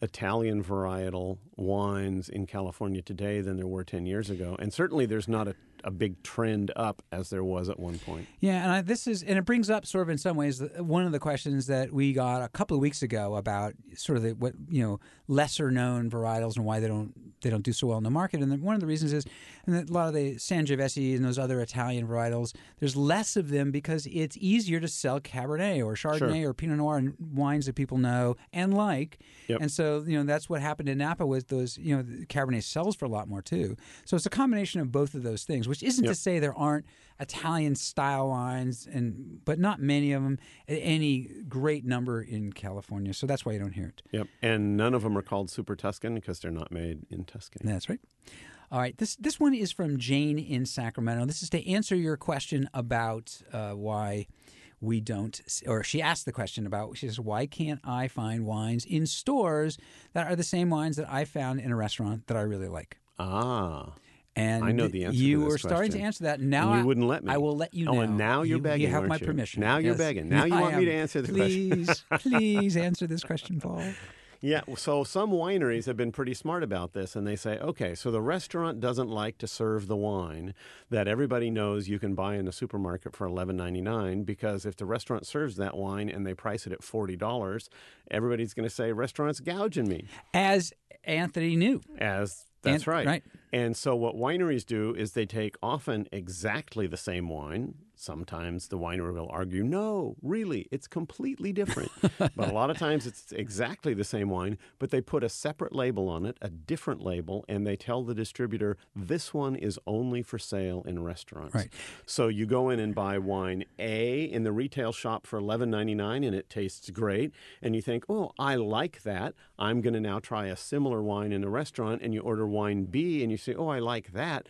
Italian varietal wines in California today than there were ten years ago, and certainly there's not a, a big trend up as there was at one point. Yeah, and I, this is, and it brings up sort of in some ways one of the questions that we got a couple of weeks ago about sort of the, what you know lesser known varietals and why they don't they don't do so well in the market. And then one of the reasons is, and a lot of the Sangiovese and those other Italian varietals, there's less of them because it's easier to sell Cabernet or Chardonnay or Pinot Noir and wines that people know and like. Yep. And so you know that's what happened in Napa with those you know the Cabernet sells for a lot more too. So it's a combination of both of those things, which isn't to say there aren't Italian style wines, and but not many of them. Any great number in California, so that's why you don't hear it. Yep. And none of them are called Super Tuscan because they're not made in Tuscany. That's right. All right, this this one is from Jane in Sacramento. This is to answer your question about uh, why we don't, or she asked the question about. She says, "Why can't I find wines in stores that are the same wines that I found in a restaurant that I really like?" Ah. And I know the answer to You were starting to answer that. Now And you I- wouldn't let me. I will let you know. Oh, and now you're You- begging, You have my you? permission. Now you're Yes. begging. Now you want me to answer the question. please, please answer this question, Paul. Yeah, so some wineries have been pretty smart about this, and they say, okay, so the restaurant doesn't like to serve the wine that everybody knows you can buy in the supermarket for eleven ninety nine because if the restaurant serves that wine and they price it at forty dollars, everybody's going to say restaurant's gouging me. As Anthony knew. As that's And- right. right. And so what wineries do is they take often exactly the same wine. Sometimes the winery will argue, no, really, it's completely different. but a lot of times it's exactly the same wine, but they put a separate label on it, a different label, and they tell the distributor this one is only for sale in restaurants. Right. So you go in and buy wine A in the retail shop for eleven ninety nine, and it tastes great, and you think, oh, I like that. I'm going to now try a similar wine in a restaurant, and you order wine B, and you say, oh, I like that.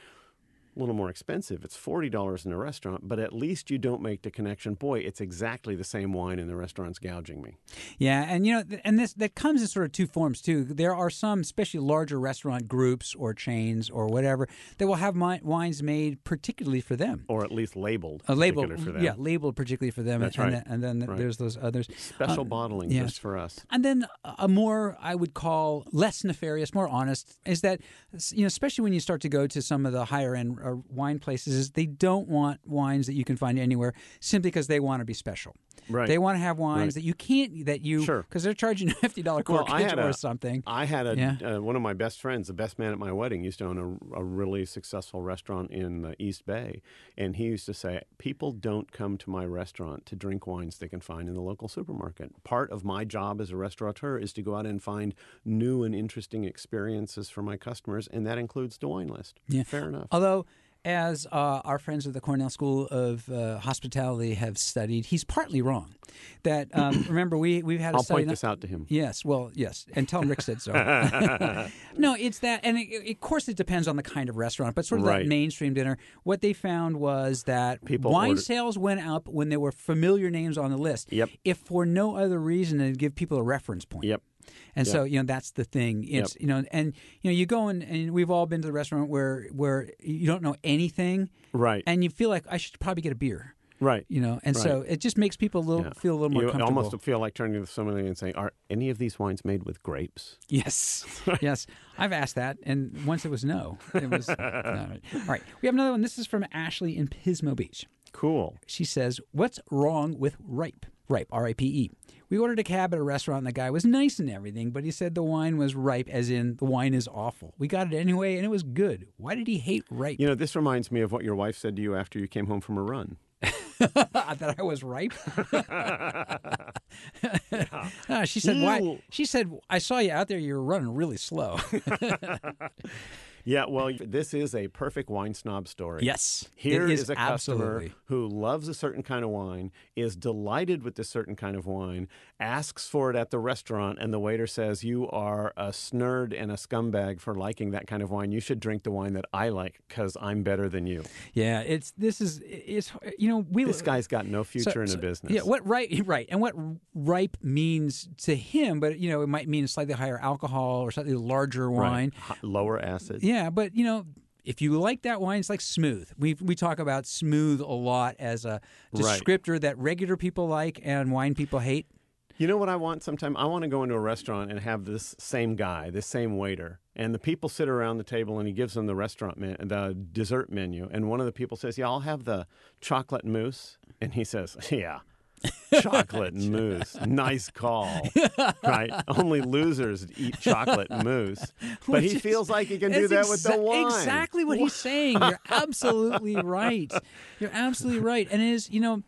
A little more expensive. It's forty dollars in a restaurant, but at least you don't make the connection. Boy, it's exactly the same wine, and the restaurant's gouging me. Yeah, and you know, and this that comes in sort of two forms too. There are some, especially larger restaurant groups or chains or whatever, that will have wines made particularly for them. Or at least labeled. A label, for them. yeah, labeled particularly for them. That's and right. Then, and then Right. there's those others. Special Uh, bottling yes. just for us. And then a more, I would call less nefarious, more honest, is that you know, especially when you start to go to some of the higher end uh, wine places, is they don't want wines that you can find anywhere simply because they want to be special. Right. They want to have wines Right. that you can't, that you, Sure. because they're charging a fifty dollar corkage or a- something. I had a Yeah. uh, one of my best friends, the best man at my wedding, used to own a, a really successful restaurant in the East Bay, and he used to say, "People don't come to my restaurant to drink wines they can find in the local supermarket. Part of my job as a restaurateur is to go out and find new and interesting experiences for my customers, and that includes the wine list." Yeah. Fair enough. Although, as uh, our friends at the Cornell School of uh, Hospitality have studied, he's partly wrong. That um, remember we we've had a I'll point this out to him. Yes, well, yes, and tell him Rick said so. no, it's that, and it, it- of course it depends on the kind of restaurant, but sort of that mainstream dinner. What they found was that People wine order- sales went up when there were familiar names on the list. Yep. If for no other reason than to give people a reference point. Yep. And Yep. so you know that's the thing. It's you know, and you know you go in, and we've all been to the restaurant where where you don't know anything, Right. and you feel like I should probably get a beer. right. You know, and so it just makes people a little Yeah. feel a little more you comfortable. almost feel like turning to somebody and saying, "Are any of these wines made with grapes?" Yes, yes. I've asked that, and once it was no. It was no. all right. We have another one. This is from Ashley in Pismo Beach. Cool. She says, "What's wrong with ripe? Ripe, R-I-P-E. We ordered a cab at a restaurant, and the guy was nice and everything, but he said the wine was ripe, as in the wine is awful. We got it anyway, and it was good. Why did he hate ripe? You know, this reminds me of what your wife said to you after you came home from a run. that I was ripe. Ah, she said, "Why?" She said, "I saw you out there. You were running really slow." Yeah, well, this is a perfect wine snob story. yes, Here is, is a customer absolutely. who loves a certain kind of wine, is delighted with this certain kind of wine, asks for it at the restaurant, and the waiter says, You are a snurd and a scumbag for liking that kind of wine. You should drink the wine that I like because I'm better than you. Yeah, it's this is it's you know we This guy's got no future so- in so- the business. Yeah, what right right, and what ripe means to him, but you know it might mean slightly higher alcohol or slightly larger Right. wine. H- Lower acid. Yeah, but you know. If you like that wine, it's like smooth. We we talk about smooth a lot as a Right. descriptor that regular people like and wine people hate. You know what I want sometime? I want to go into a restaurant and have this same guy, this same waiter, and the people sit around the table and he gives them the restaurant men- the dessert menu, and one of the people says, "Yeah, I'll have the chocolate mousse," and he says, "Yeah." Chocolate mousse. Nice call. right? Only losers eat chocolate mousse. But Which he is- feels like he can do that with the wine. Exactly what he's saying. You're absolutely right. You're absolutely right. And it is, you know,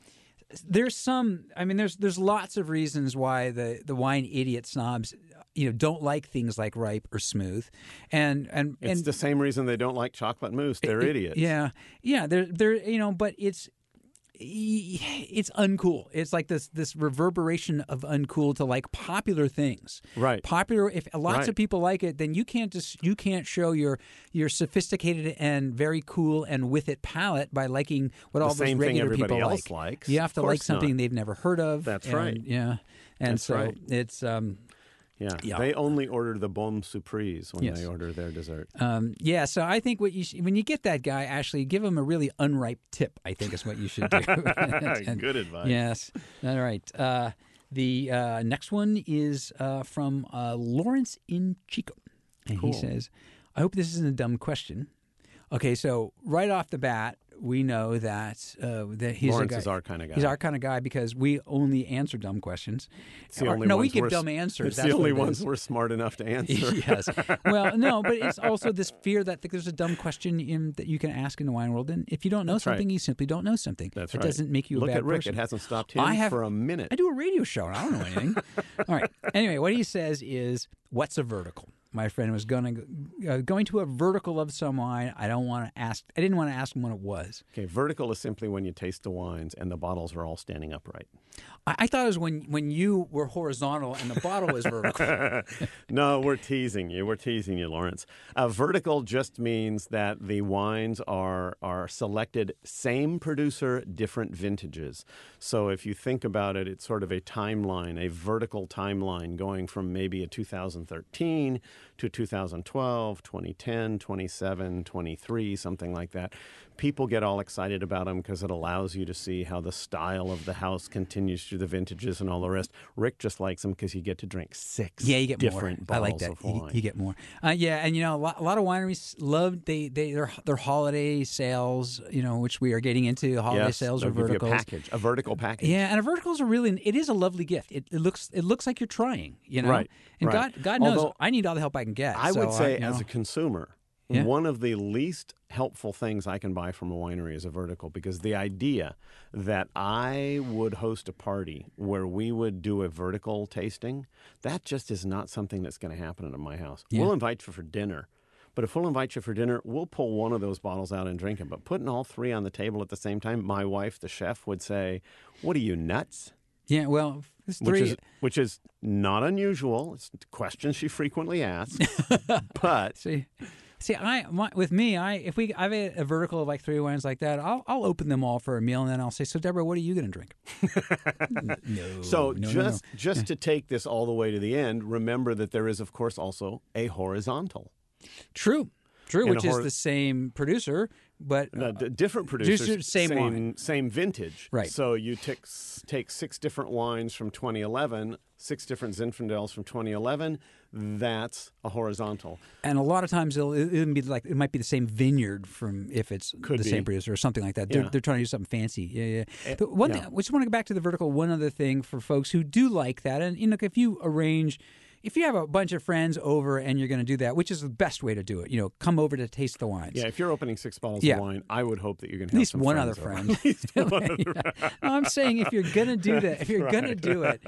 there's some. I mean, there's there's lots of reasons why the the wine idiot snobs, you know, don't like things like ripe or smooth, and and It's and the same reason they don't like chocolate mousse. They're idiots. yeah, yeah. They're they're you know, but it's it's uncool. It's like this this reverberation of uncool to like popular things. Right. Popular. If lots Right. of people like it, then you can't just you can't show your your sophisticated and very cool and with it palate by liking what all those regular people like. likes. You have to like something not. they've never heard of. That's and- right. Yeah. And That's so right. it's um Yeah. Yeah. They only order the bombe surprise when Yes. they order their dessert. Um, yeah, so I think what you sh- when you get that guy, actually give him a really unripe tip. I think is what you should do. And- Good advice. Yes. All right. Uh, the uh, next one is uh, from uh, Lawrence in Chico, and Cool. he says, "I hope this isn't a dumb question." Okay, so right off the bat, we know that uh, that he's Lawrence a guy. is our kind of guy. He's our kind of guy because we only answer dumb questions. It's the Or- only no, we give dumb answers. It's That's the only it ones is. we're smart enough to answer. yes. Well, no, but it's also this fear that there's a dumb question in, that you can ask in the wine world, and if you don't know That's right. something, you simply don't know something. That's it right. doesn't make you Look a bad at Rick. person. It hasn't stopped him I have- for a minute. I do a radio show and I don't know anything. All right. Anyway, what he says is, "What's a vertical?" My friend was going to uh, going to a vertical of some wine. I don't want to ask. I didn't want to ask him what it was. Okay, vertical is simply when you taste the wines and the bottles are all standing upright. I, I thought it was when when you were horizontal and the bottle was vertical. no, we're teasing you. We're teasing you, Lawrence. Uh, vertical just means that the wines are are selected same producer, different vintages. So if you think about it, it's sort of a timeline, a vertical timeline going from maybe a 2013 to 2012, 2010, 27, 23, something like that. People get all excited about them because it allows you to see how the style of the house continues through the vintages and all the rest. Rick just likes them because you get to drink six Yeah, you get different more. I like that. of You, wine. you get more. Uh, yeah, and you know a lot, a lot of wineries love they they their their holiday sales. You know, which we are getting into holiday yes, sales or a package, a vertical package. Yeah, and a vertical is a really it is a lovely gift. It, it looks it looks like you're trying. You know, Right, And right. God God knows Although- I need all the help I can get. I so would say, you as know. a consumer, Yeah. one of the least helpful things I can buy from a winery is a vertical because the idea that I would host a party where we would do a vertical tasting, that just is not something that's going to happen at my house. Yeah. We'll invite you for dinner. But if we'll invite you for dinner, we'll pull one of those bottles out and drink them. But putting all three on the table at the same time, my wife, the chef, would say, What are you, nuts? yeah, well, it's which three. is which is not unusual. It's a question she frequently asks. but see, see, I my, with me, I if we I've a, a vertical of like three wines like that, I'll I'll open them all for a meal and then I'll say, so Deborah, what are you going to drink? No, so no, no, no. just just to take this all the way to the end, remember that there is of course also a horizontal. true, true, which is the same producer, but No, d- uh, different producers, Producer, same same, wine. same vintage. Right. So you take take six different wines from 2011, six different Zinfandels from 2011. That's a horizontal. and a lot of times it'll, it'll be like it might be the same vineyard from if it's Could the same producer or something like that. They're, Yeah. they're trying to do something fancy. Yeah, yeah. Eh, The one yeah. thing, I just want to go back to the vertical. One other thing for folks who do like that, and you know, if you arrange. If you have a bunch of friends over and you're going to do that, which is the best way to do it, you know, come over to taste the wines. Yeah, if you're opening six bottles Yeah. of wine, I would hope that you're going to At have least some one other friend. At least one other Yeah. No, I'm saying if you're gonna do that, if you're gonna do it,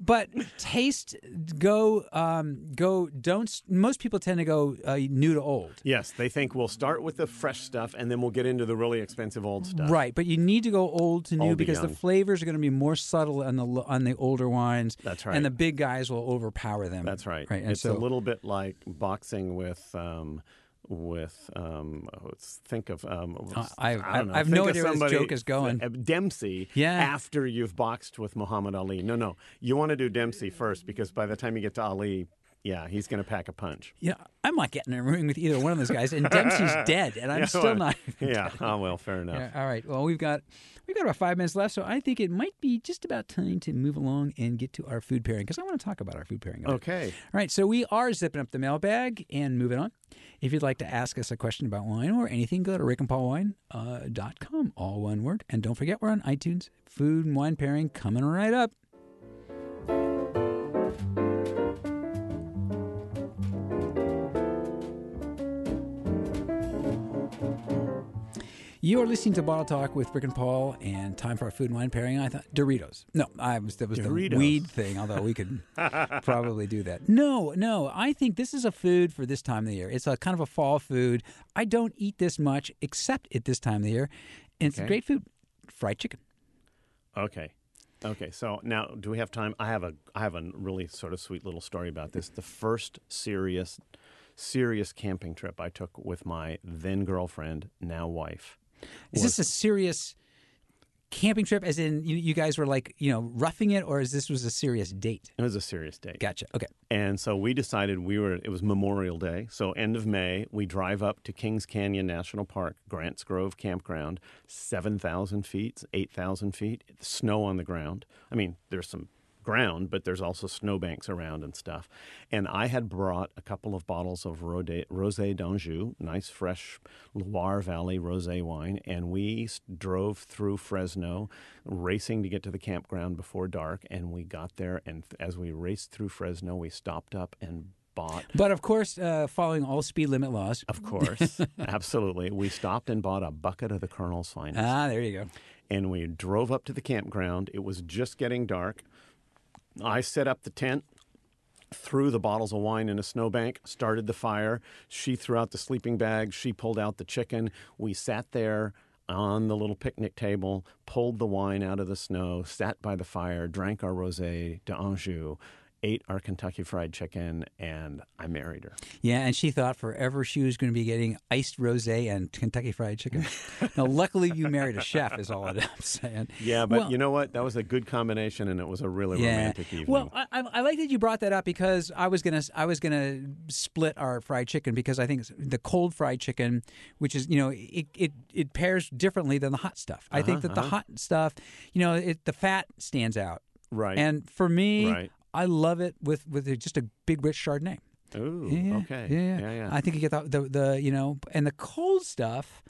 but taste, go, um, go. Don't. Most people tend to go uh, new to old. Yes, they think we'll start with the fresh stuff and then we'll get into the really expensive old stuff. Right, but you need to go old to new Old to because the flavors are going to be more subtle on the on the older wines. That's right. And the big guys will overpower them. That's right. Right, and it's so a little bit like boxing with. Um, with um, let's think of um, Uh, I- don't I- know. I have Think no idea where this joke is going. Dempsey. Yeah. After you've boxed with Muhammad Ali. No, no. You want to do Dempsey first because by the time you get to Ali, yeah, he's going to pack a punch. Yeah, I'm not getting in a ring with either one of those guys, and Dempsey's dead, and I'm Yeah, still well, not. Yeah. Oh well, fair enough. Yeah, all right. Well, we've got we've got about five minutes left, so I think it might be just about time to move along and get to our food pairing because I want to talk about our food pairing. Okay. All right, so we are zipping up the mailbag and moving on. If you'd like to ask us a question about wine or anything, go to rickandpaulwine.com, uh, dot com, all one word. And don't forget, we're on iTunes. Food and wine pairing coming right up. You are listening to Bottle Talk with Rick and Paul, and time for our food and wine pairing. I thought Doritos. No, I was that was the weed thing. Although we could probably do that. No, no. I think this is a food for this time of the year. It's a kind of a fall food. I don't eat this much except at this time of the year, and it's a great food. Fried chicken. Okay. Okay. So now, do we have time? I have a I have a really sort of sweet little story about this. The first serious serious camping trip I took with my then girlfriend, now wife. Is this a serious camping trip? As in, you, you guys were like, you know, roughing it, or is this was a serious date? It was a serious date. Gotcha. Okay. And so we decided we were, it was Memorial Day. So, end of May, we drive up to Kings Canyon National Park, Grants Grove Campground, 7,000 feet, 8,000 feet, snow on the ground. I mean, there's some ground, but there's also snowbanks around and stuff. And I had brought a couple of bottles of Rosé Rosé d'Anjou, nice fresh Loire Valley rosé wine, and we drove through Fresno, racing to get to the campground before dark. And we got there, and as we raced through Fresno, we stopped up and bought. But of course, uh, following all speed limit laws. Of course, absolutely. We stopped and bought a bucket of the Colonel's finest Ah, there you go. and we drove up to the campground. It was just getting dark. I set up the tent, threw the bottles of wine in a snowbank, started the fire. She threw out the sleeping bag. She pulled out the chicken. We sat there on the little picnic table, pulled the wine out of the snow, sat by the fire, drank our rosé d'Anjou, ate our Kentucky Fried Chicken, and I married her. Yeah, and she thought forever she was going to be getting iced rosé and Kentucky Fried Chicken. now, luckily, you married a chef, is all I'm saying. Yeah, but Well- you know what? That was a good combination, and it was a really romantic evening. Well, I, I I like that you brought that up because I was gonna I was gonna split our fried chicken because I think the cold fried chicken, which is you know it it, it pairs differently than the hot stuff. I think Uh-huh, that the hot stuff, you know, it, the fat stands out, right. and for me, Right. I love it with with just a big rich Chardonnay. Ooh, Yeah, okay. Yeah, yeah, yeah. I think you get the, the the you know, and the cold stuff.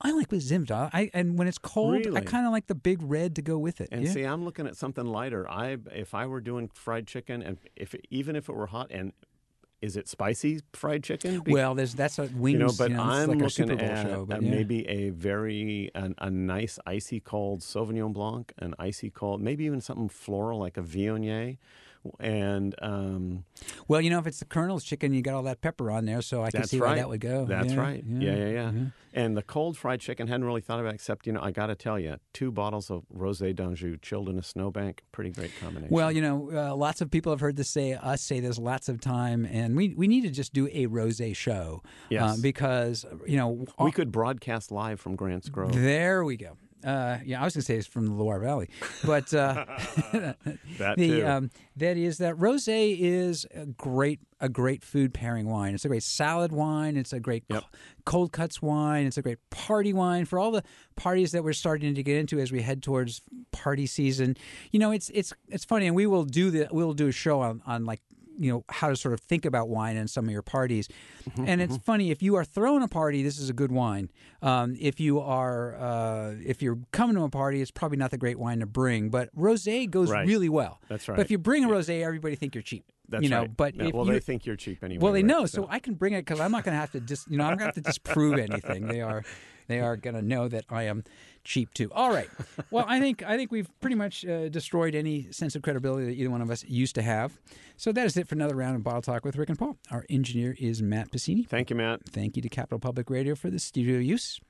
I like with Zimda. I and when it's cold, I kind of like the big red to go with it. and yeah. see, I'm looking at something lighter. I if I were doing fried chicken, and if even if it were hot, and is it spicy fried chicken? Be- well, there's that's a wings. you know, but it's I'm like looking at show. But yeah. maybe a very an, a nice icy cold Sauvignon Blanc, an icy cold, maybe even something floral like a Viognier, and um, Well, you know, if it's the Colonel's chicken, you got all that pepper on there, so I can see right. why that would go. That's Yeah, right. Yeah, yeah, yeah. And the cold fried chicken hadn't really thought about it, except you know I got to tell you, two bottles of Rosé d'Anjou chilled in a snowbank, pretty great combination. Well, you know, uh, lots of people have heard this say us say this lots of time, and we we need to just do a rosé show, Yes. uh, because you know we could broadcast live from Grants Grove. There we go. Uh, yeah, I was going to say it's from the Loire Valley, but uh, That the too. um, that is that rosé is a great a great food pairing wine. It's a great salad wine. It's a great Yep. co- cold cuts wine. It's a great party wine for all the parties that we're starting to get into as we head towards party season. You know, it's it's it's funny, and we will do the we'll do a show on on like you know how to sort of think about wine in some of your parties Mm-hmm, and it's funny if you are throwing a party this is a good wine um, if you are uh, if you're coming to a party it's probably not the great wine to bring but rosé goes Right. really well That's right. but right. if you bring a rosé everybody think you're cheap That's you know right. but Yeah, if well, you, they think you're cheap anyway. well they Rick, know so I can bring it because I'm not going to have to just you know I'm going to have to disprove anything they are they are going to know that I am cheap too all right well I think I think we've pretty much uh, destroyed any sense of credibility that either one of us used to have so that is it for another round of bottle talk with Rick and Paul our engineer is Matt Piscini Thank you, Matt. Thank you to Capital Public Radio for the studio use.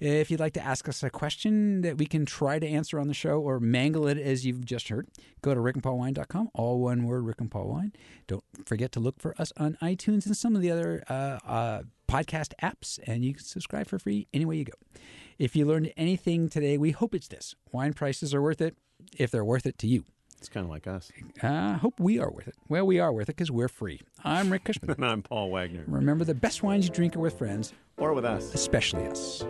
If you'd like to ask us a question that we can try to answer on the show or mangle it as you've just heard, go to rickandpaulwine.com, all one word, Rick and Paul Wine. Don't forget to look for us on iTunes and some of the other uh, uh, podcast apps, and you can subscribe for free anywhere you go. If you learned anything today, we hope it's this wine prices are worth it if they're worth it to you. It's kind of like us. I hope we are worth it. Well, we are worth it because we're free. I'm Rick Cushman. And I'm Paul Wagner. Remember, the best wines you drink are with friends, Or with us. especially us.